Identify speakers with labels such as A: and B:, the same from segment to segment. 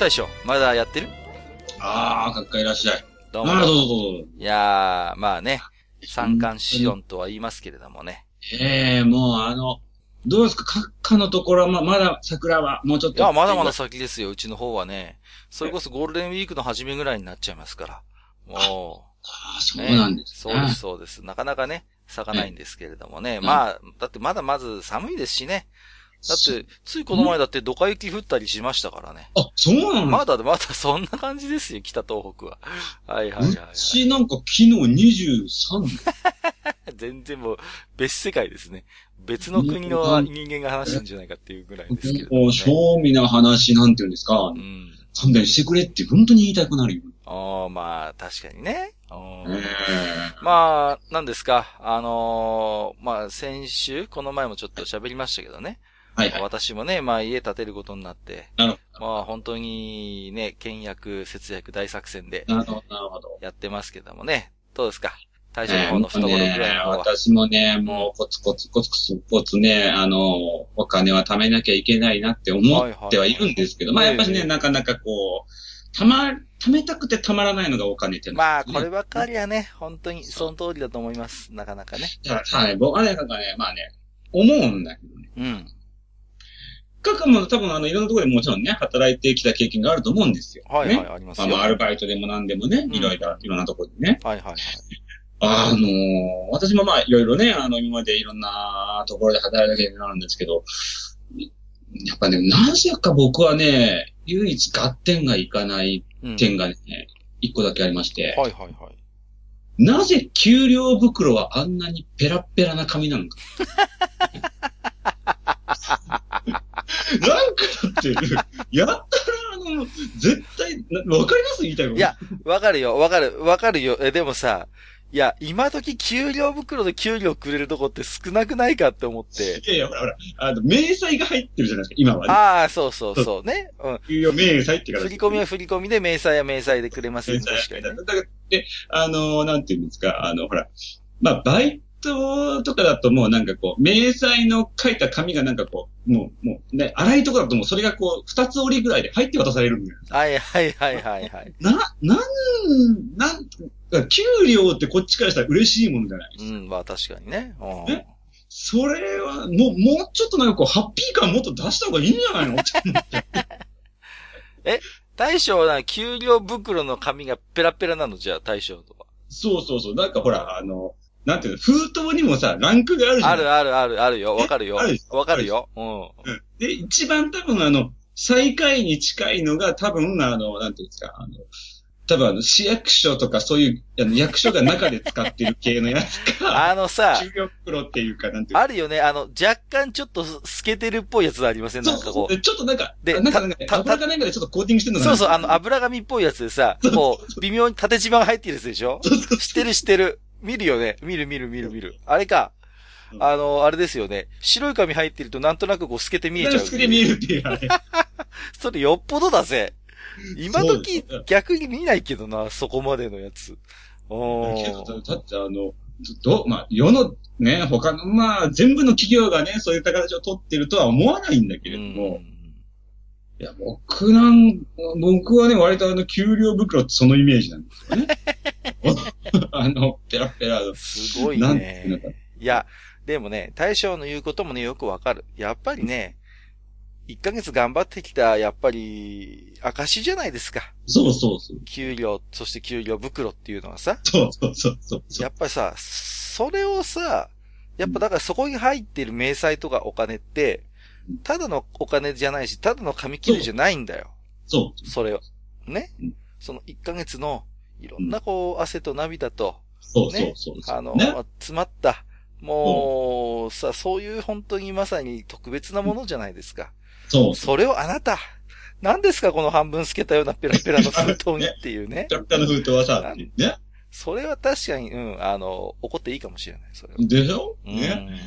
A: 大将まだやってる？
B: ああ、かっかいらっしゃい。
A: どうも
B: ああ、どうぞどうぞ。
A: いやーまあね三寒四温とは言いますけれどもね
B: ええもうあの、どうですか？閣下のところはま、まだ桜はもうちょっと。
A: いや、まだまだ先ですよ、うちの方はね。それこそゴールデンウィークの初めぐらいになっちゃいますから。も
B: ああ、そう
A: う、ね。
B: なんですね。
A: そうです、そうです。なかなかね、咲かないんですけれどもね。まあ、だってまだまず寒いですしね。だって、ついこの前だってドカ雪降ったりしましたからね。
B: あ、そうなん
A: まだ、まだそんな感じですよ、北東北は。はいはいはい、は
B: うちなんか昨日23度。
A: い。全然もう、別世界ですね。別の国の人間が話してんじゃないかっていうぐらいですけれども、
B: もう、
A: ね。
B: 正味な話なんて言うんですか？
A: うん。
B: 勘弁してくれって本当に言いたくなるよ。
A: ああ、まあ、確かにね。まあ、なんですか？あのーまあ、先週、この前もちょっと喋りましたけどね。
B: えはいはい。
A: 私もね、まあ、家建てることになって、
B: なるほ
A: まあ、本当にね、倹約、節約大作戦で
B: ど。なるほど、なるほど。
A: やってますけどもね。どうですか？大将の方の懐具合の
B: ね
A: 方は。
B: 私もね、もうコツコツコツコツコツね、あの、お金は貯めなきゃいけないなって思ってはいるんですけど、まあやっぱりね、
A: ええ
B: なかなかこう、たま、貯めたくてたまらないのがお金っていうの
A: まあ、こればっかりはね、本当にその通りだと思います。なかなかね。
B: はい、僕はね、なんかね、まあね、思うんだけどね。
A: うん。
B: かくも多分あの、いろんなところでもちろんね、働いてきた経験があると思うんですよ。
A: はいはい、
B: ね。
A: ありますよ。
B: あの、アルバイトでも何でもね、
A: ん
B: いろいろ、いろんなところでね。
A: はいはいはい。
B: あのー私もまあ、いろいろね、あの、今までいろんなところで働いた経験があるんですけど、やっぱね、なぜか僕はね、唯一合点がいかない
A: うん。
B: 点がね、一個だけありまして、
A: はいはいはい。
B: なぜ給料袋はあんなにペラッペラな紙なのか。なんかだって、やったらあの、絶対、なわかります？言いたいこと。
A: いや、わかるよ、わかる、わかるよ。え、でもさ、いや、今時給料袋で給料くれるとこって少なくないかって思って。
B: いやいや、ほらほら、あの、明細が入ってるじゃないですか、今はね。
A: ああ、そうそうそうね。うん。
B: 給料明細って形
A: 振り込みは振り込みで、明細は明細でくれますよ、確かにね。
B: だから、で、あの、なんていうんですか、あの、ほら、まあ、バイトとかだともうなんかこう、明細の書いた紙がなんかこう、もう、もう、ね、粗いとこだともうそれがこう、二つ折りぐらいで入って渡されるんだよ。
A: はいはいはいはいはい。
B: な、なん、なん、給料ってこっちからしたら嬉しいものじゃない。
A: うん、まあ確かにね。うん
B: えそれは、もう、もうちょっとなんかこう、ハッピー感もっと出した方がいいんじゃないの？って思って
A: 大将はな、給料袋の紙がペラペラなの？じゃあ、大将とか。
B: そうそうそう。なんかほら、あの、なんていうの、封筒にもさ、ランクがあるじゃん。
A: あるあるあるあるよ。わかるよわかるよ。うん。
B: うんで、一番多分あの、最下位に近いのが多分あの、なんていうんですか、あの、多分あの、市役所とかそういう、あの、役所が中で使ってる系のやつか、
A: あのさ、
B: 給料袋っていうか、なんていう
A: あるよね。あの、若干ちょっと透けてるっぽいやつありません？なんかこう。
B: ちょっとなんか、
A: で
B: あなんかなんか、
A: たた
B: 油かなんかでちょっとコーティングしてんの
A: そうそう、あの、油紙っぽいやつでさ、こう、微妙に縦縞が入ってるやつでしょ？知ってる知ってる。見るよね。見る見る見る見る。あれか。
B: うん
A: あの、あれですよね。白い紙入ってるとなんとなくこう透けて見えちゃう。
B: 好きで見えるっていう、あれ。
A: それよっぽどだぜ。今時逆に見ないけどな、そこまでのやつ。お。
B: だってあの、ど、まあ、世の、ね、他の、まあ、全部の企業がね、そういった形を取ってるとは思わないんだけれども、いや、僕なん、僕はね、割とあの、給料袋ってそのイメージなんですよね。あの、ペラペラの。
A: すごい
B: なんていうのか
A: ね。いや、でもね、大将の言うこともね、よくわかる。やっぱりね、1ヶ月頑張ってきた、やっぱり、証じゃないですか。
B: そうそうそう。
A: 給料、そして給料袋っていうのはさ。
B: そうそうそうそうそう。
A: やっぱりさ、それをさ、やっぱだからそこに入ってる明細とかお金って、ただのお金じゃないし、ただの紙切れじゃないんだよ。
B: そう。
A: それは。ね？
B: うん。
A: その1ヶ月の、いろんなこう、汗と涙と、
B: そうそう
A: ね？
B: そう。
A: あの、
B: ね？
A: 詰まったもう、さ、そういう本当にまさに特別なものじゃないですか。
B: そう。
A: それをあなた、何ですかこの半分透けたようなペラペラの封筒にっていうね？
B: キャプターの封筒はさ、ね？
A: それは確かに、うん、あの、怒っていいかもしれない、それは。
B: でしょ？
A: うん
B: ね？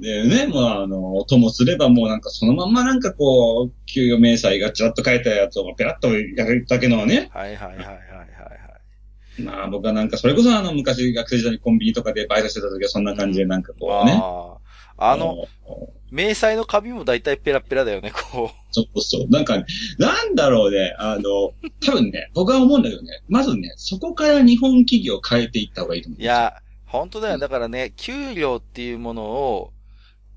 B: でね、もうあの、ともすればもうなんかそのまんまなんかこう、給与明細がちらっと書いたやつをペラッとやるだけのね。
A: はいはいはいはいはいはい。
B: まあ僕はなんかそれこそあの昔学生時代にコンビニとかでバイトしてた時はそんな感じでなんかこうね。
A: ああ。あの、、明細の紙も大体ペラペラだよね、こ
B: そうそう。なんか、なんだろうね、あの、多分ね、僕は思うんだけどね、まずね、そこから日本企業を変えていった方がいいと思う。
A: う。い、や、本当だよ。だからね、給料っていうものを、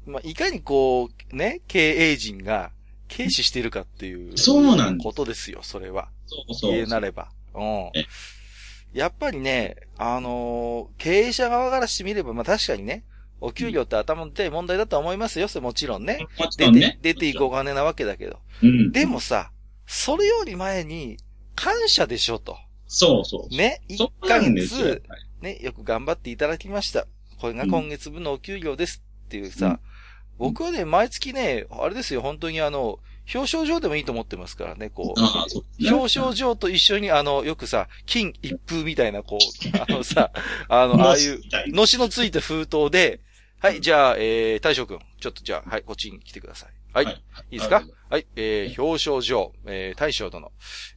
A: まあ、いかにこう、ね、経営陣が軽視してるかっていう。
B: そうなんです
A: ことですよ、それは。
B: そうそう。
A: 言えなれば。うん
B: え。
A: やっぱりね、あのー経営者側からしてみれば、まあ確かにね、お給料って頭の痛い問題だとは思いますよ、それもちろんね。
B: もち
A: 出て、
B: ろんね。
A: 出ていくお金なわけだけど。
B: うん。
A: でもさ、それより前に、感謝でしょと。
B: そうそう。
A: ね、1
B: そ
A: ヶ。月、ね、よく頑張っていただきました。これが今月分のお給料ですっていうさ、
B: うん
A: 僕はね、毎月ね、あれですよ、本当にあの、表彰状でもいいと思ってますからね、こう。
B: ああ、そうね。
A: 表彰状と一緒に、あの、よくさ、金一封みたいな、こう、あのさ、あの、ああいう、
B: の。
A: のしのついた封筒で、はい、じゃあ、えー、大将くん、ちょっとじゃあ、はい、こっちに来てください。はい、
B: はい
A: い、いですか？はい、えー、表彰状、えー、大将殿、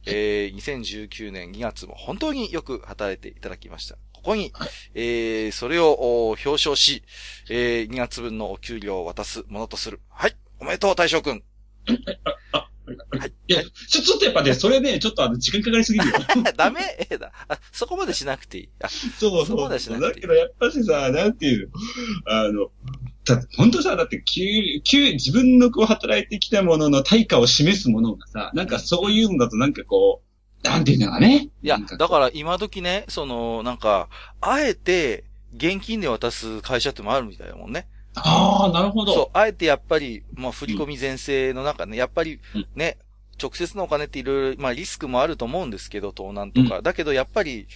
A: えー、2019年2月も本当によく働いていただきました。ここに、えー、それをお表彰し、えー、2月分のお給料を渡すものとする。はい、おめでとう、大将くん。はい。
B: いや、ちょ、ちょっとやっぱね、それね、ちょっとあの、時間かかりすぎるよ。
A: ダメえーだあ、そこまでしなくていい。あ、
B: そう
A: そ
B: うそう。
A: でしなくていい
B: だけどやっぱしさ、なんていうの、あの、だ本当さ、だって、給、給、自分のこう働いてきたものの対価を示すものがさ、なんかそういうのだとなんかこう、なんていうのかね。
A: いやだから今時ね、その、なんか、あえて、現金で渡す会社ってもあるみたいだもんね。
B: ああ、なるほど。
A: そう、あえてやっぱり、まあ、振り込み全盛の中ね、やっぱり
B: うん、
A: ね、直接のお金っていろいろ、まあ、リスクもあると思うんですけど、盗難とか。だけど、やっぱり、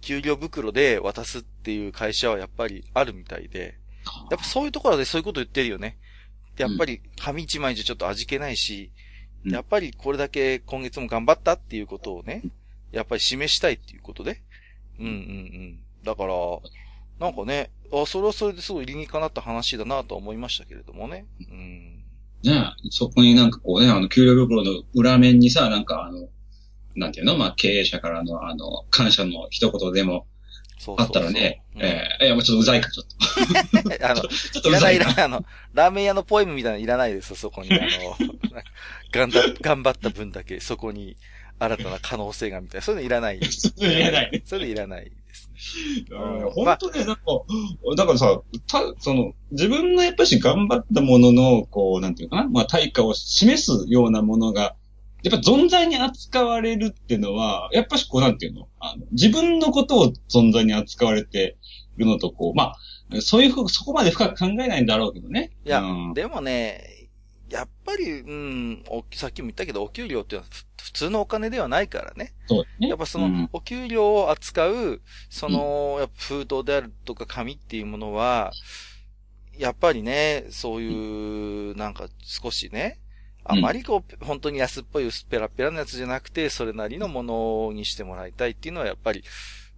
A: 給料袋で渡すっていう会社はやっぱりあるみたいで、やっぱそういうところでそういうこと言ってるよね。やっぱり、紙一枚じゃちょっと味気ないし、
B: うん
A: やっぱりこれだけ今月も頑張ったっていうことをね、やっぱり示したいっていうことで。うんうんうん。だから、なんかね、あ、それはそれですごい理にかなった話だなとは思いましたけれどもね。うん。
B: ねそこになんかこうね、あの、給料袋の裏面にさ、なんかあの、なんていうの？まあ、経営者からの、あの、感謝の一言でもあ
A: そうそうそう
B: ったらね、
A: うん
B: えーいや、もうちょっとうざいか、ちょっと。
A: あの、
B: ちょっと
A: いう
B: ざいか。
A: らない、あの、ラーメン屋のポエムみたいなのいらないですよ、そこに。あの、頑張頑張った分だけ、そこに新たな可能性がみたいな。そういうのいらない。
B: そういうのいらない。
A: そういうのいらないですね。
B: うん本当ね、なんか、だからさ、た、その、自分のやっぱし頑張ったものの、こう、なんていうかな、まあ、対価を示すようなものが、やっぱ存在に扱われるっていうのは、やっぱしこう、なんていうの？あの自分のことを存在に扱われているのと、こう、まあ、そういうふう、そこまで深く考えないんだろうけどね。
A: いや
B: うん
A: でもね、やっぱり、うん、おさっきも言ったけど、お給料っていうのはふ普通のお金ではないからね。
B: そうね。
A: やっぱそ
B: うん
A: の、お給料を扱う、その、やっぱ封筒であるとか紙っていうものは、やっぱりね、そういう、なんか少しね、あまりこう、本当に安っぽい薄っぺらっぺらなやつじゃなくて、それなりのものにしてもらいたいっていうのはやっぱり、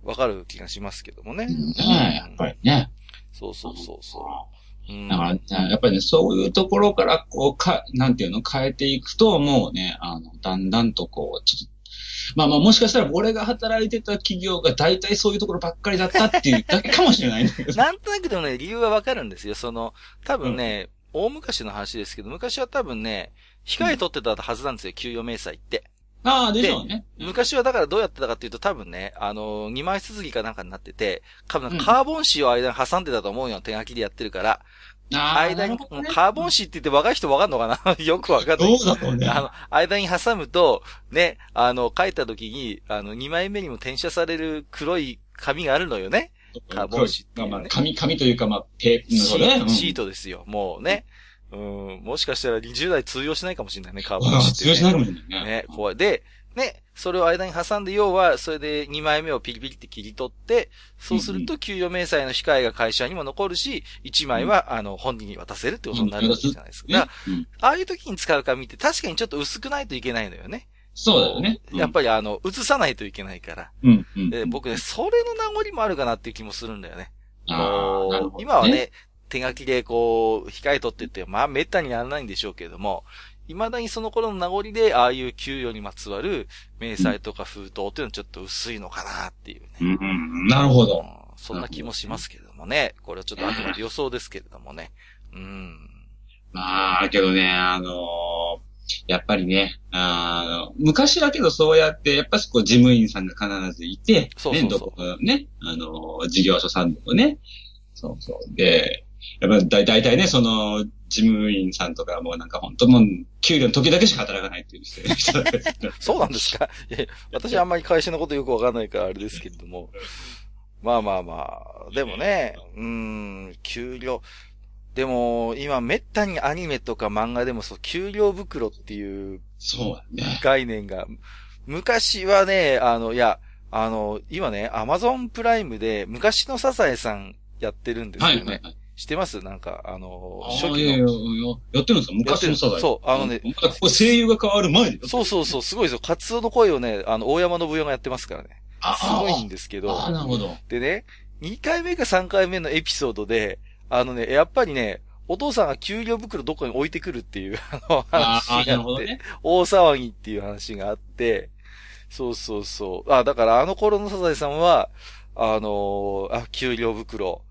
A: わかる気がしますけどもね。
B: うんねやっぱりね。
A: そうそうそうそう。うん
B: だから、ね、やっぱりね、そういうところから、こう、か、なんていうの、変えていくと、もうね、あの、だんだんとこう、ちょっと、まあまあ、もしかしたら俺が働いてた企業が大体そういうところばっかりだったっていうだけかもしれないんだけど。
A: なんとなくでもね、理由はわかるんですよ。その、多分ね、大昔の話ですけど、昔は多分ね、控え取ってたはずなんですよ、給与明細って。
B: ああ、でしょうね。
A: 昔はだからどうやってたかっていうと多分ね、あの、2枚続きかなんかになってて、多分
B: うん
A: カーボン紙を間に挟んでたと思うよ、手書きでやってるから。
B: ああ、
A: 間に、
B: ね
A: カーボン紙って言って若い人わかんのかな？よくわかんない。
B: どうだろうね。
A: あの、間に挟むと、ね、あの、書いた時に、あの、2枚目にも転写される黒い紙があるのよね。カーボン紙ってね
B: まあまあ、紙、紙というか、まあ、テープ
A: シ
B: のね。
A: シートですよ、もうね。うん、もしかしたら20代通用しないかもしれないね、カーボンね。
B: 通用しないかもしれないね。
A: ね、怖い。で、ね、それを間に挟んで、要は、それで2枚目をピリピリって切り取って、そうすると、給与明細の控えが会社にも残るし、1枚は、あの、本人に渡せるってことになるわけじゃないですか。ああいう時に使う紙って確かにちょっと薄くないといけないのよね。
B: そうだよね。
A: やっぱりあの、映さないといけないから。
B: うん、うん。
A: で僕ね、それの名残もあるかなっていう気もするんだよね。今はね、手書きでこう、控え取ってって、まあ、めったにやらないんでしょうけれども、未だにその頃の名残で、ああいう給与にまつわる明細とか封筒っていうのはちょっと薄いのかなっていうね。
B: うん、うん。なるほど。
A: うんそんな気もしますけれどもね。これはちょっとあくまで予想ですけれどもね。うん。
B: まあ、けどね、あのーやっぱりね、あの、昔だけどそうやって、やっぱしこう事務員さんが必ずいて、
A: そうそうそう
B: ね、どこかね、あのー事業所さんでもね、そうそう。で、やっぱだだいたいね、その、事務員さんとかもうなんか本当もう、給料の時だけしか働かないっていう人
A: そうなんですか？いや私あんまり会社のことよくわかんないからあれですけれども。まあまあまあ。でもね、うーん、給料。でも、今めったにアニメとか漫画でもそう、給料袋っていう
B: そうだね。
A: 概念が、昔はね、あの、いや、あの、今ね、アマゾンプライムで昔のサザエさんやってるんですよね。
B: はいはいはい。
A: 知ってます？なんか、あの、
B: あ
A: 初期
B: ーいやいやややってるんですか？昔のサザエ。
A: そうあのね
B: ここ声優が変わる前で。
A: そうそうそう、すごいですよ。カツオの声をね、あの、大山信代がやってますからね。
B: あ
A: すごいんですけど。
B: ああ、なるほど。
A: でね、2回目か3回目のエピソードで、あのね、やっぱりね、お父さんが給料袋どこに置いてくるっていうあ の話があって、
B: ね。
A: 大騒ぎっていう話があって、そうそうそう。あ、だからあの頃のサザエさんは、あのーあ、給料袋、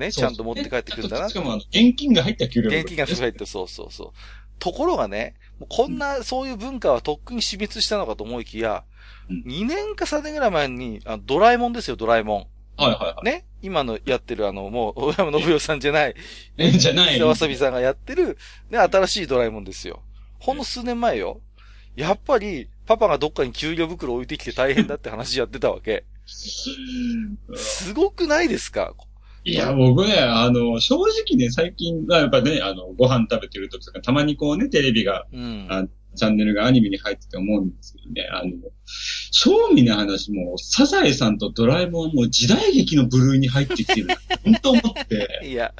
A: ね、ちゃんと持って帰ってくるんだな
B: し。かも、現金が入った給料
A: 現金が入って、そうそうそう。ところがね、こんな、そういう文化はとっくに死滅したのかと思いきや、
B: うん
A: 2年か3年ぐらい前に、あドラえもんですよ、ドラえもん。
B: はいはいはい。
A: ね？今のやってるあの、もう、大山信代さんじゃない、
B: え、じゃない。
A: わさびさんがやってる、ね、新しいドラえもんですよ。ほんの数年前よ。やっぱり、パパがどっかに給料袋置いてきて大変だって話やってたわけ。すごくないですか？
B: いや、僕ね、あの、正直ね、最近はやっぱね、あの、ご飯食べてる時とか、たまにこうね、テレビが、
A: うん。
B: あチャンネルがアニメに入ってて思うんですけどね、あの、正味な話も、サザエさんとドラえもんも時代劇の部類に入ってきてる。本当思って。
A: いや、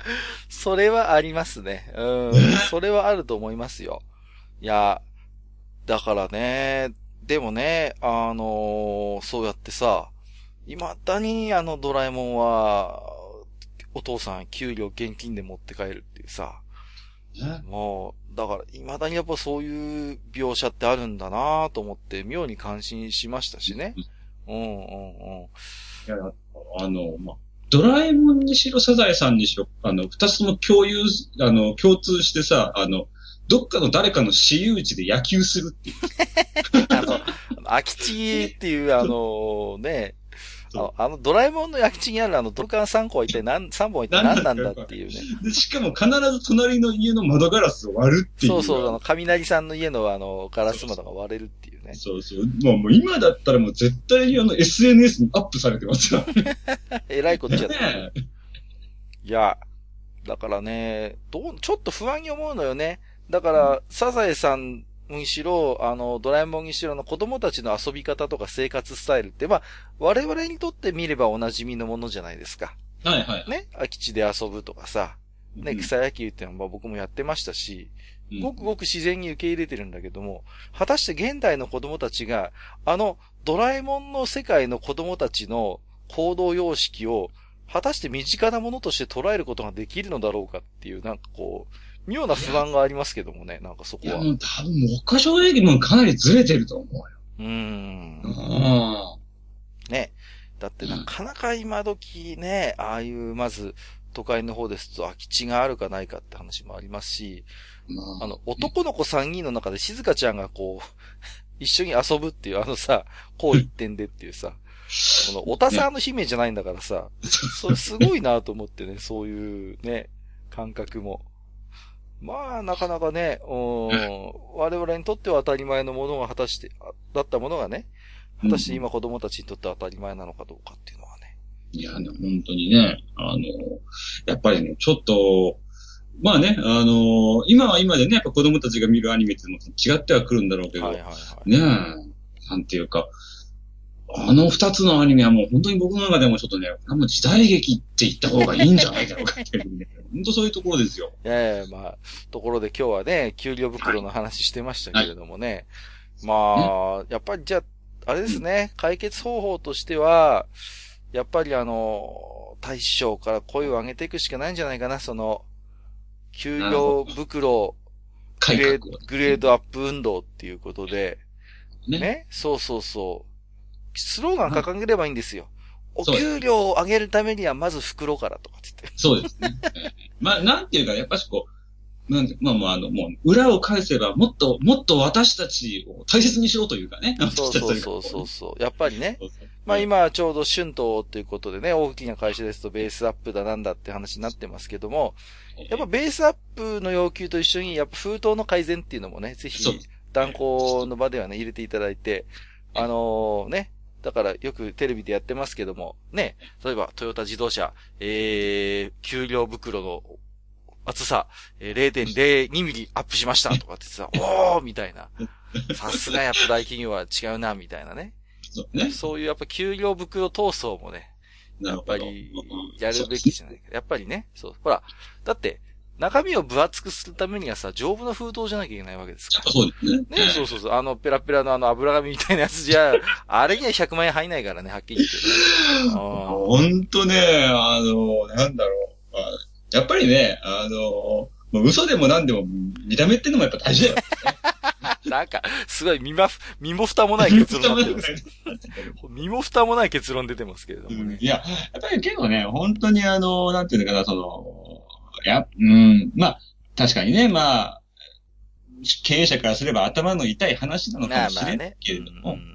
A: それはありますね。うん。それはあると思いますよ。いや、だからね、でもね、あのーそうやってさ、未だにあのドラえもんは、お父さん給料現金で持って帰るっていうさ、
B: ね
A: もう、だから未だにやっぱそういう描写ってあるんだなと思って、妙に感心しましたしね。うんうんうん。
B: いや、あの、まあ、ドラえもんにしろ、サザエさんにしろ、あの、二つとも共有、あの、共通してさ、あの、どっかの誰かの私有地で野球するっていう。
A: あの、空き地っていう、あのね、あのドラえもんの空き地にあるあのドルカン3個は一体何、3本は一体何なんだっていうね。
B: で、しかも必ず隣の家の窓ガラスを割るっていう。
A: そうそう、あの、雷さんの家のあの、ガラス窓が割れるっていうね。
B: そうそう。もうもう今だったらもう絶対にあの SNS にアップされてますよ。
A: えらいことじゃった。
B: ね
A: いや、だからね、どう、ちょっと不安に思うのよね。だから、サザエさんにしろ、あの、ドラえもんにしろの子供たちの遊び方とか生活スタイルって、まあ、我々にとって見ればお馴染みのものじゃないですか。
B: はいはい。
A: ね、空き地で遊ぶとかさ、ね、
B: うん
A: 草野球っていうのはまあ僕もやってましたし、
B: うん
A: ごくごく自然に受け入れてるんだけども、果たして現代の子供たちが、あの、ドラえもんの世界の子供たちの行動様式を、果たして身近なものとして捉えることができるのだろうかっていう、なんかこう、妙な不安がありますけどもね、なんかそこ
B: いや、
A: は。
B: もう多分、僕は正直もうかなりずれてると思うよ。
A: うーん。
B: うん。
A: ね。だってなかなか今時ね、ああいう、まず、都会の方ですと空き地があるかないかって話もありますし、
B: ま
A: あの、男の子3人の中で静香ちゃんがこう、一緒に遊ぶっていう、あのさ、こう一点でっていうさ、この、おたさんの姫じゃないんだからさ、それすごいなと思ってね、そういうね、感覚も。まあ、なかなかね、うん、我々にとっては当たり前のものが果たして、あだったものがね、果たして今子供たちにとっては当たり前なのかどうかっていうのはね。
B: いや、ね、本当にね、あの、やっぱりね、ちょっと、まあね、あの、今は今でね、やっぱ子供たちが見るアニメっていうのも違ってはくるんだろうけど、
A: はいはいはい。
B: ねえ、なんていうか、あの二つのアニメはもう本当に僕の中でもちょっとね、あの時代劇って言った方がいいんじゃないだろうかっていうね、本当そういうところですよ。
A: いやいや、まあ、ところで今日はね、給料袋の話してましたけれどもね。まあ、やっぱりじゃあ、あれですね、解決方法としては、やっぱりあの、大将から声を上げていくしかないんじゃないかな、その、給料袋。グレードアップ運動っていうことで、
B: ね。
A: ね、そうそうそう。スローガン掲げればいいんですよ。お給料を上げるためにはまず袋からとかって言って。
B: そうですね。ええまあ、なんていうか、やっぱしこう、なんて、まあまあ、あの、もう、裏を返せば、もっと、もっと私たちを大切にしろというかね。
A: そうそうそうそうそう。やっぱりね。
B: そうそう
A: まあ今ちょうど春闘ということでね、大きな会社ですとベースアップだなんだって話になってますけども、やっぱベースアップの要求と一緒に、やっぱ封筒の改善っていうのもね、ぜひ断行の場ではね、入れていただいて、あのね、だからよくテレビでやってますけども、ね、例えばトヨタ自動車、えー、給料袋の厚さ、えー、0.02ミリアップしましたとかってさ、おーみたいな。さすがやっぱ大企業は違うな、みたいなね。
B: そうね。
A: そういうやっぱ給料袋闘争もね、やっぱり、やるべきじゃないか。やっぱりね、そう。ほら、だって、中身を分厚くするためにはさ、丈夫な封筒じゃなきゃいけないわけですか
B: やっぱそうですね。
A: ら。ね、そうそうそう。あの、ペラペラのあの油紙みたいなやつじゃ、あれには100万円入んないからね、はっきり言って
B: ほんとね、あの、なんだろう。あやっぱりね、あの、もう嘘でも何でも見た目ってのもやっぱ大事だよ。
A: ー なんか、すごい身まふ、身も蓋もない結論になってます。
B: い
A: 身も蓋もない結論出てますけれどもね。
B: や、やっぱりけどね、本当にあの、なんていうのかな、その、や、うん、まあ、確かにね、まあ、経営者からすれば頭の痛い話なのか
A: まあ
B: もしれない。けれども、
A: うん
B: うん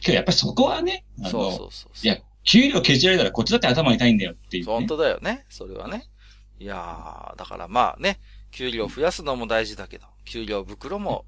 B: けどやっぱりそこはね、あの、
A: そうそうそう。
B: いや、給料削られたらこっちだって頭痛いんだよっていう、ね。
A: 本当だよね。それはね。いやー、だからまあね、給料増やすのも大事だけど、給料袋も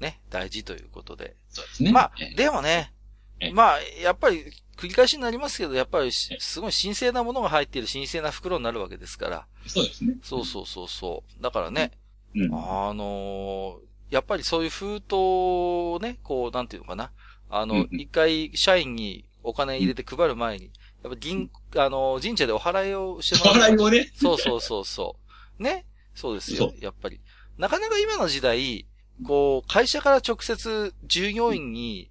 A: ね、大事ということで。
B: そうですね。
A: まあ
B: え、
A: でもね
B: え、
A: まあ、やっぱり繰り返しになりますけど、やっぱりしすごい神聖なものが入っている神聖な袋になるわけですから。
B: そうですね。
A: そうそうそうそう。だからね、
B: うん。
A: あのーやっぱりそういう封筒をね、こう、なんていうのかな。あの一回社員にお金入れて配る前に、やっぱ銀、あの、神社でお祓いをしてもらう。
B: 笑いをね。
A: そうそうそうそう。ね。そうですよ
B: そ。
A: やっぱり。なかなか今の時代、こう、会社から直接従業員に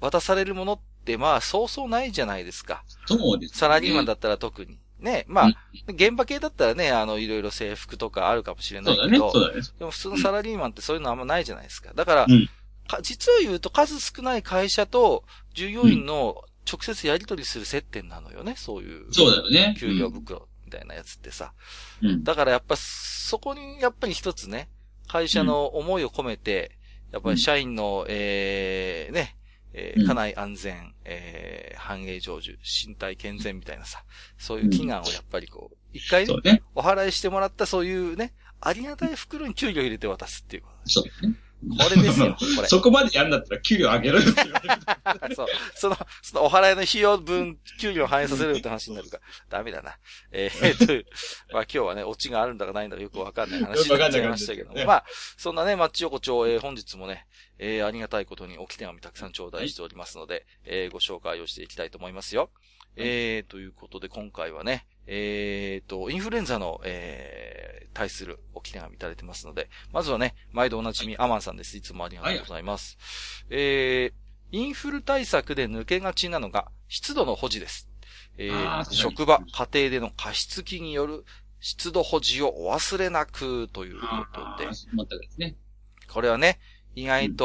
A: 渡されるものって、まあ、そうそうないじゃないですか。
B: そうです、ね。
A: サラリーマンだったら特に。ね。まあ、現場系だったらね、あの、いろいろ制服とかあるかもしれな
B: そだね。
A: いうけど、
B: そうだね。
A: でも普通のサラリーマンってそういうのあんまないじゃないですか。だから、
B: うん
A: か実を言うと数少ない会社と従業員の直接やり取りする接点なのよね、そういう。
B: そうだよね。
A: 給料袋みたいなやつってさ。
B: うん。
A: だからやっぱそこにやっぱり一つね、会社の思いを込めて、やっぱり社員の、えー、ね、えー
B: うん
A: 家内安全、えー、繁栄成就、身体健全みたいなさ、そういう祈願をやっぱりこう、一回ね。お払いしてもらったそういうね、ありがたい袋に給料入れて渡すっていうこ
B: そうですね。
A: と。これですよ、これ。
B: そこまでやんだったら給料上げろよって言われる。
A: そう。その、そのお払いの費用分、給料を反映させるって話になるから、ダメだな。えー、という、まあ今日はね、オチがあるんだかないんだかよくわかんない話になっちゃいましたけど
B: ね
A: まあ、そんなね、マッチ横丁、えー本日もね、えーありがたいことに置き手紙たくさん頂戴しておりますので、えーご紹介をしていきたいと思いますよ。えー、ということで今回はね、えーと、インフルエンザの、えー、対する置き手紙いただいてますので、まずはね、毎度おなじみ、アマンさんです。いつもありがとうございます。えー、インフル対策で抜けがちなのが、湿度の保持です。えー、職場、家庭での加湿器による湿度保持をお忘れなくということで、
B: 思ったですね。
A: これはね、意外と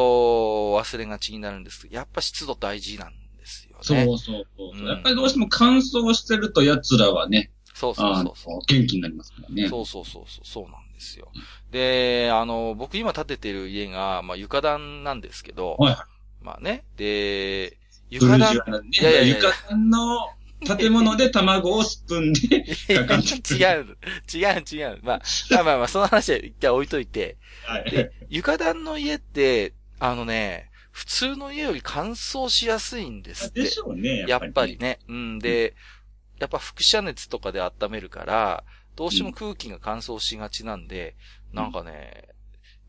A: 忘れがちになるんですけど、やっぱ湿度大事なんですよね。
B: そうそうそうそう、
A: うん
B: やっぱりどうしても乾燥してると奴らはね、
A: そうそうそうそう。
B: 元気になりますからね。
A: そうそうそうそう、そうなんですよ。で、あの、僕今建ててる家が、まあ床暖なんですけど、
B: はい
A: まあね、で、
B: ブ
A: 床暖
B: ルジョ、アなんで、
A: いやいやいや
B: 床暖の建物で卵をスプーンで、
A: 違う、違う、違う。まあ、まあまあまあ、その話は一回置いといて、
B: はい
A: で、床暖の家って、あのね、普通の家より乾燥しやすいんですって
B: で。しょうね、
A: やっぱり
B: ね。
A: ね。うん。で、やっぱ輻射熱とかで温めるから、どうしても空気が乾燥しがちなんで、なんかね、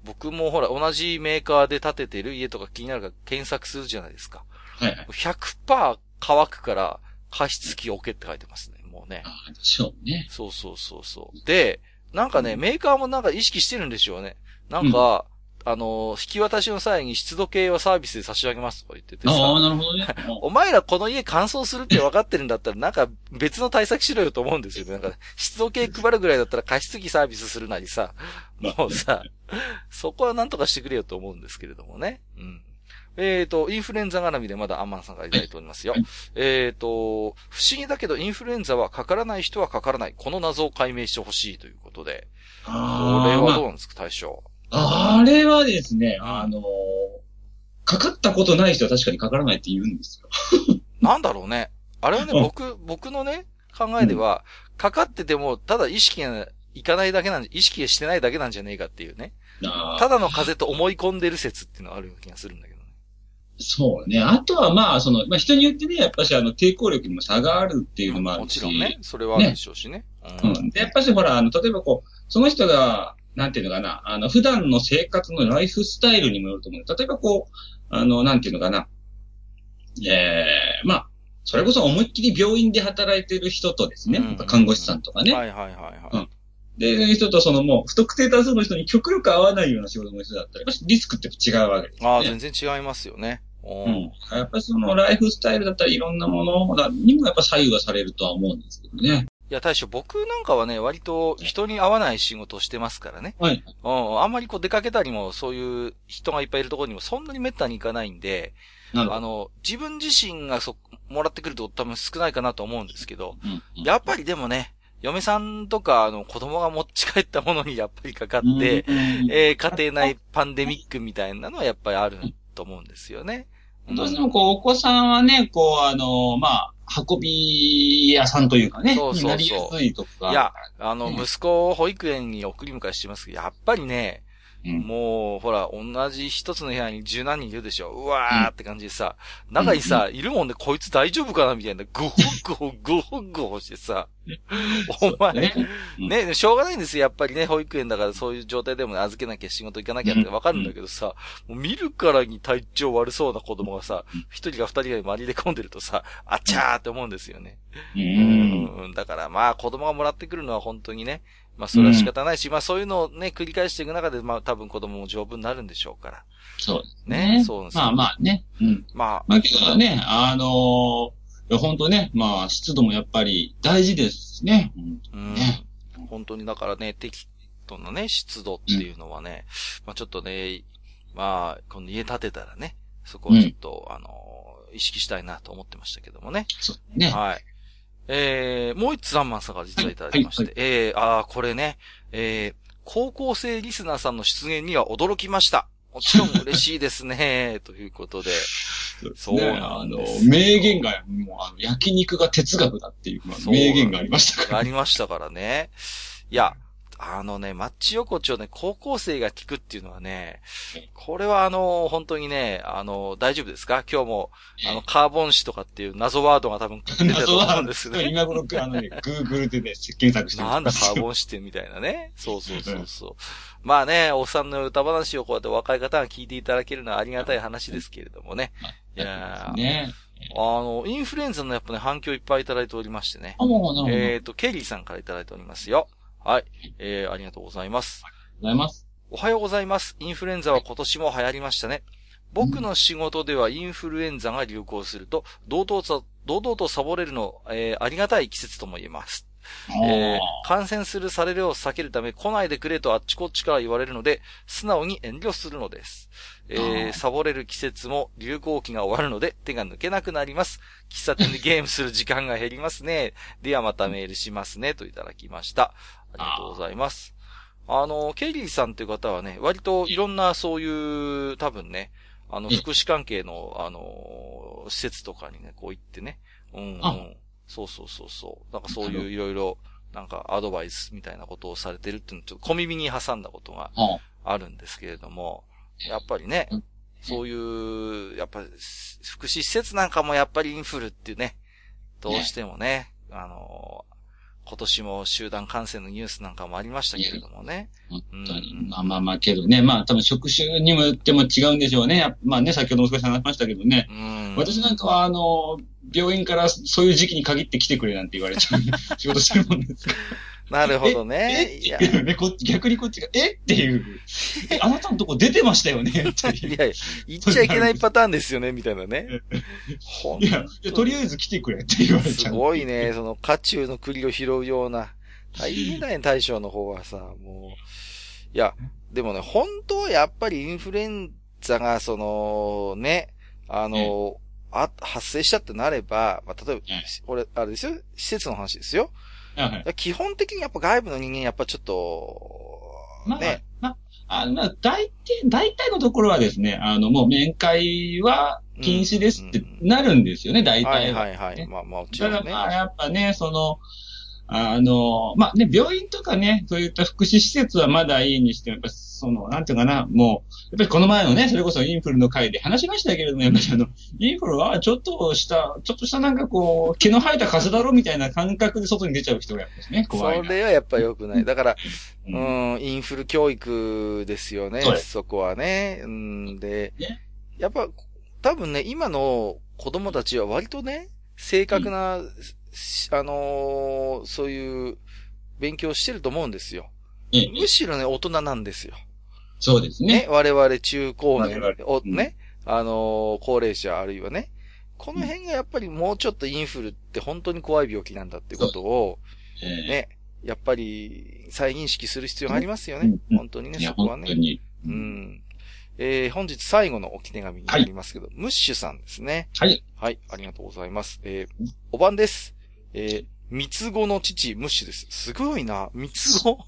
A: 僕もほら、同じメーカーで建ててる家とか気になるから検索するじゃないですか。
B: はいはい。
A: 100%乾くから、加湿器置けって書いてますね。もうね。
B: ああ、でしょうね。
A: そうそうそうそう。で、なんかね、メーカーもなんか意識してるんでしょうね。なんか、あの、引き渡しの際に湿度計はサービスで差し上げますとか言ってて
B: ああ、
A: さ、
B: なるほどね。
A: お前らこの家乾燥するって分かってるんだったら、なんか別の対策しろよと思うんですよね。なんか、湿度計配るぐらいだったら加湿器サービスするなりさ、もうさ、そこはなんとかしてくれよと思うんですけれどもね。うん。えっ、と、インフルエンザ絡みでまだアンマンさんからいただいておりますよ。えっ、と、不思議だけどインフルエンザはかからない人はかからない。この謎を解明してほしいということで。これは
B: ま
A: どうなんですか、対象。
B: あ、あれはですね、
A: うん
B: あのー、かかったことない人は確かにかからないって言うんですよ。
A: なんだろうね。あれはね、
B: うん
A: 僕、僕のね、考えでは、かかってても、ただ意識がいかないだけなんじ、意識がしてないだけなんじゃねえかっていうね。
B: あ
A: ただの風邪と思い込んでる説っていうのがあるような気がするんだけどね。
B: そうね。あとはまあ、その、まあ人によってね、やっぱしあの、抵抗力にも差があるっていうのもあ
A: も
B: るし。
A: ちろんね、それはあるでしょうしね。
B: う。ん。で、やっぱしほら、あの、例えばこう、その人が、なんていうのかな、あの、普段の生活のライフスタイルにもよると思う。例えばこう、あの、なんていうのかな、ええまあ、それこそ思いっきり病院で働いてる人とですね、
A: うん
B: 看護師さんとかね、
A: はいはいはいはい。
B: うんで、人とそのもう、不特定多数の人に極力合わないような仕事の人だったら、やっぱりリスクって違うわけです
A: ああ、
B: よね。
A: 全然違いますよね。う
B: うん。やっぱりそのライフスタイルだったりいろんなものにもやっぱ左右はされるとは思うんですけどね。
A: いや、大将、僕なんかはね、割と人に合わない仕事をしてますからね。
B: はい。
A: うん、あんまりこう出かけたりも、そういう人がいっぱいいるところにもそんなに滅多に行かないんで。あの、自分自身がそ、もらってくると多分少ないかなと思うんですけど、
B: うん
A: やっぱりでもね、嫁さんとか、あの、子供が持ち帰ったものに やっぱりかかって、
B: うん
A: えー家庭内パンデミックみたいなのはやっぱりあると思うんですよね。
B: どうしてもこう、お子さんはね、こう、あの、まあ、運び屋さんというかね、
A: そうそうそう
B: になりやすいとか。
A: いや、あの、
B: うん
A: 息子を保育園に送り迎えしてますけど、やっぱりね、
B: うん、
A: もう、ほら、同じ一つの部屋に十何人いるでしょ。うわーって感じでさ、中にさ、いるもんで、こいつ大丈夫かなみたいな、ゴホゴホ、ゴホゴホしてさ、お前、
B: ね
A: しょうがないんですよ。やっぱりね、保育園だからそういう状態でもね預けなきゃ仕事行かなきゃってわかるんだけどさ、もう見るからに体調悪そうな子供がさ
B: うん、
A: 一人が二人が周りで込んでるとさ、あっちゃーって思うんですよね。
B: う。
A: うんん。だからまあ子供がもらってくるのは本当にね、まあそれは仕方ないし、まあそういうのをね、繰り返していく中で、まあ多分子供も丈夫になるんでしょうから。
B: そうです
A: ね
B: ね。
A: そうですよ
B: まあまあね。うん。
A: まあ、
B: まあけどね、あのー本当ね、まあ湿度もやっぱり大事ですね。
A: うん
B: ね。
A: 本当にだからね、適度なね、湿度っていうのはね、まあちょっとね、まあ、この家建てたらね、そこはちょっと、あの、意識したいなと思ってましたけどもね。
B: そうね。
A: はい。えー、もう一つザンマンさんから実はいただきまして、
B: はい
A: えー、あーこれね、えー、高校生リスナーさんの出現には驚きました。もちろん嬉しいですね、ということで。そう
B: ね
A: なんです
B: あの、名言が、もう、あの、焼肉が哲学だっていう、名言がありましたから。
A: ありましたからね。いや、あのね、マッチ横丁ね、高校生が聞くっていうのはね、これはあの、本当にね、あの、大丈夫ですか？今日も、あの、カーボン紙とかっていう謎ワードが多分出てたと思うんですよね。
B: 今頃、あのね、Google でね、検索して
A: なんだカー
B: ン
A: ボン紙ってみたいなね。そうそうそうそう。まあね、おっさんの歌話をこうやって若い方が聞いていただけるのはありがたい話ですけれどもね。いやー
B: ね。
A: あの、インフルエンザのやっぱね、反響いっぱいいただいておりましてね。
B: あ、もう、なるほど。ありがとう
A: えっ、と、ケリーさんからいただいておりますよ。はい。えー、ありがとうございます。
B: ございます。
A: おはようございます。インフルエンザは今年も流行りましたね。僕の仕事ではインフルエンザが流行すると、堂々と、堂々とサボれるの、えーありがたい季節とも言えます。えー感染するされるを避けるため来ないでくれとあっちこっちから言われるので、素直に遠慮するのです。え
B: あ
A: ー
B: ー
A: サボれる季節も流行期が終わるので手が抜けなくなります。喫茶店でゲームする時間が減りますね。ではまたメールしますね。といただきました。ありがとうございます。あの、ケリーさんという方はね、割といろんなそういう、多分ね、あの、
B: うん
A: 福祉関係の、あの、施設とかにね、こう行ってね、うん、う
B: あ
A: ん。そうそうそうそう。なんかそういういろいろ、なんかアドバイスみたいなことをされてるっていうのをちょっと小耳に挟んだことが
B: あ。
A: あるんですけれども、やっぱりね
B: うん、
A: そういう、やっぱり福祉施設なんかもやっぱりインフルっていうね、どうしてもね、あの、今年も集団感染のニュースなんかもありましたけれどもね。
B: 本当に。
A: うん
B: まあまあまあ、けどね、まあ多分職種にもよっても違うんでしょうね。やまあね、先ほども少し話しましたけどね。
A: うん。
B: 私なんかは、あの、病院からそういう時期に限って来てくれなんて言われちゃう 仕事してるもんですから。
A: なるほど
B: え
A: ね。いや、
B: え ね、こっち逆にこっちが、え？っていう。えあなたのとこ出てましたよね？っていう。
A: いや、言っちゃいけないパターンですよね、みたいなね。ほん
B: いや、いやとりあえず来てくれって言われち
A: す
B: ゃう。
A: ごいね、その、家中の栗を拾うような、大変だね、大将の方はさ、もう。いや、でもね、本当はやっぱりインフルエンザが、その、ね、あの、あ、発生したってなれば、まあ、例えば、俺、あれですよ、施設の話ですよ？
B: はいはい
A: 基本的にやっぱ外部の人間、やっぱちょっと、
B: まあ、
A: ね、
B: まあ、あまあ、大体、大体のところはですね、あの、もう面会は禁止ですってなるんですよね、大
A: はい
B: 体は。
A: はいはい。まあまあ、もち
B: た
A: ろんね。
B: だまあ、やっぱね、その、あの、まあね、病院とかね、そういった福祉施設はまだいいにしても、やっぱその、なんていうかな、もう、やっぱりこの前のね、それこそインフルの回で話しましたけれども、やっぱりあの、インフルはちょっとした、ちょっとしたなんかこう、毛の生えた風だろみたいな感覚で外に出ちゃう人がやっぱりね、怖いな。
A: それはやっぱ良くない。だから、
B: う
A: うんん、インフル教育ですよね
B: そ
A: そこはね。うん、で
B: ね、
A: やっぱ、多分ね、今の子供たちは割とね、正確な、しあのーそういう勉強してると思うんですよ。
B: ええ
A: むしろね、大人なんですよ。
B: そうです
A: ね、
B: ね。
A: 我々中高年をね、あのー高齢者あるいはね、この辺がやっぱりもうちょっとインフルって本当に怖い病気なんだってことを、
B: ええ
A: ね、やっぱり再認識する必要がありますよね
B: うん。うん
A: 本当にね、そこはね。
B: 本当に。
A: う。ん。えー、本日最後の置き手紙になりますけど、ムッシュさんですね。
B: はい。
A: はい、ありがとうございます。えー、お晩です。えー、三つ子の父、ムッシュです。すごいな。三つ子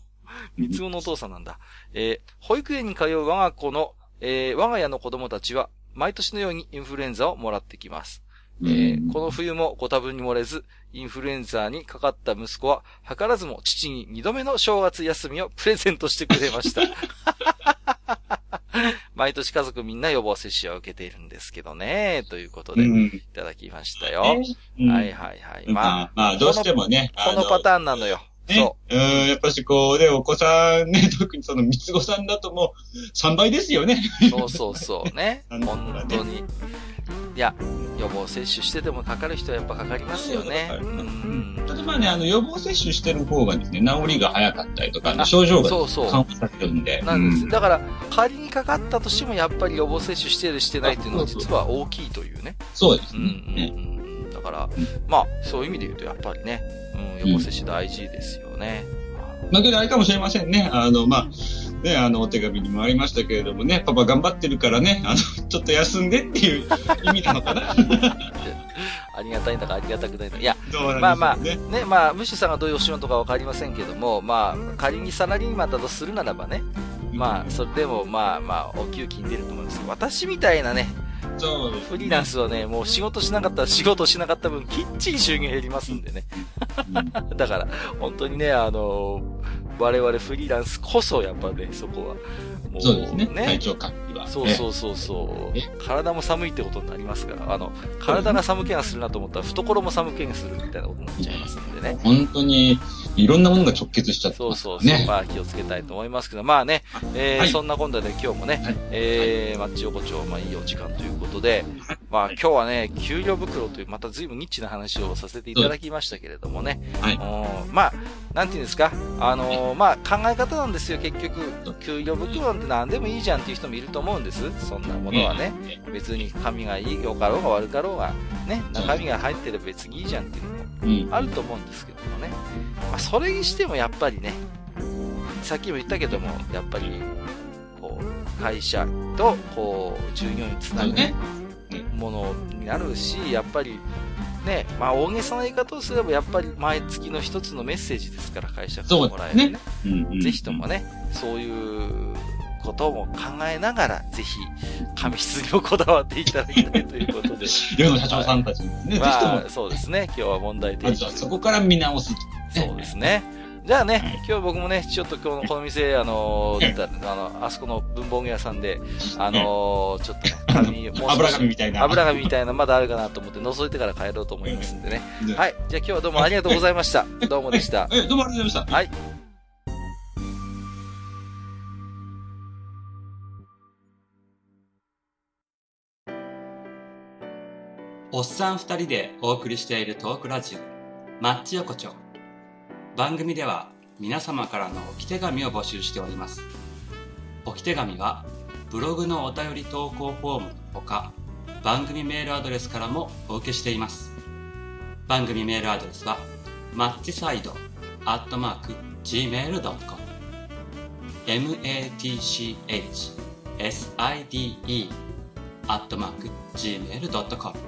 A: 三つ子のお父さんなんだ。えー、保育園に通う我が子の、えー、我が家の子供たちは、毎年のようにインフルエンザをもらってきます。えーこの冬もご多分に漏れず、インフルエンザにかかった息子は、図らずも父に二度目の正月休みをプレゼントしてくれました。毎年家族みんな予防接種を受けているんですけどね、ということで、い
B: うん。
A: ただきましたよ。
B: ねうん
A: はいはいはい。
B: ま
A: ま
B: あ、まあ、どうしてもね。
A: あ、このパターンなのよ。
B: ね。
A: そ
B: うん、やっぱしこうね、お子さんね、特にその三つ子さんだともう3倍ですよね。
A: う。そうそうそうね。
B: ね
A: 本当に。いや、予防接種しててもかかる人はやっぱかかりますよね。
B: そううだ
A: ん。
B: ただまあね、あの、予防接種してる方がですね、治りが早かったりとか、症状が
A: そうそう。
B: 緩和されるんで。
A: なんです。
B: う
A: だから、仮にかかったとしても、やっぱり予防接種してるしてないっていうのは実は大きいというね。
B: そうです
A: うんうん
B: ね。
A: うんうん。だから
B: ん、
A: まあ、そういう意味で言うと、やっぱりね、うん、予防接種大事ですよね。
B: だけどあれかもしれませんね。あの、まあ、ね、あの、お手紙にもありましたけれどもね、パパ頑張ってるからね、あの、ちょっと休んでっていう意味なのかな。
A: ありがたいんだかありがたくないんだか。いや、
B: ね。
A: まあまあ、ね、まあ、ムッシュさんがどういうお仕事かわかりませんけども、まあ、仮にサラリーマンだとするならばね、まあ、それでも、まあまあ、お給金出ると思いますけど、私みたいなね。フリーランスはね、もう仕事しなかったら仕事しなかった分、きっちり収入減りますんでね。
B: うん
A: だから、本当にね、あの、我々フリーランスこそ、やっぱね、そこは。も
B: そうですね。体調管理は。
A: そうそうそうそう。
B: え。
A: 体も寒いってことになりますから、あの、体が寒気がするなと思ったら、懐も寒気がするみたいなことになっちゃいますんでね。
B: 本当に、いろんなものが直結しちゃって
A: そう
B: ます
A: そうそう。まあ気をつけたいと思いますけど、まあね、えー
B: はい。
A: そんな今度で今日もね、
B: はい。
A: えー、マッチ横丁、まあいいお時間ということで、まあ今日はね、給料袋という、また随分ニッチな話をさせていただきましたけれどもね、
B: はい。
A: うんまあ、なんていうんですか、あのーまあ考え方なんですよ、結局。給料袋なんて何でもいいじゃんっていう人もいると思うんです。そんなものはね。別に紙がいいよかろうが悪かろうが、ね、中身が入ってれば別にいいじゃんっていうのも
B: うん。
A: あると思うんですけどもね。まあ、それにしてもやっぱりね、さっきも言ったけども、やっぱり、こう、会社と、こう、従業員つなぐ
B: ね
A: ものになるし、やっぱり、ね、まあ大げさな言い方をすれば、やっぱり毎月の一つのメッセージですから、会社からもらえるね。
B: うんうん
A: ぜひともね、そういうことも考えながら、ぜひ、紙質にもこだわっていただきたいということで。
B: 世の社長さんたちにですね、
A: まあ、、そうですね。今日は問題提起
B: まそこから見直すと。
A: そうですね。じゃあね、
B: はい
A: 今日僕もね、ちょっと今日この店、あのーだあの、あそこの文房具屋さんで、あのーちょっとね、紙、もう
B: 油紙みたいな。
A: 油紙みたいなまだあるかなと思って覗いてから帰ろうと思いますんでね。
B: で
A: はい。じゃあ今日はどうもありがとうございました。どうもでした。
B: え、どうもありがとうございました。
A: はい。
C: おっさん二人でお送りしているトークラジオ、マッチ横丁。番組では皆様からの置き手紙を募集しております。置き手紙はブログのお便り投稿フォームのほか、番組メールアドレスからもお受けしています。番組メールアドレスは、マッチサイドアットマーク gmail.com matchside アットマーク gmail.com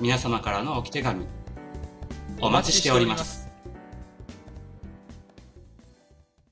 C: 皆様からの置き手紙お待ちしております。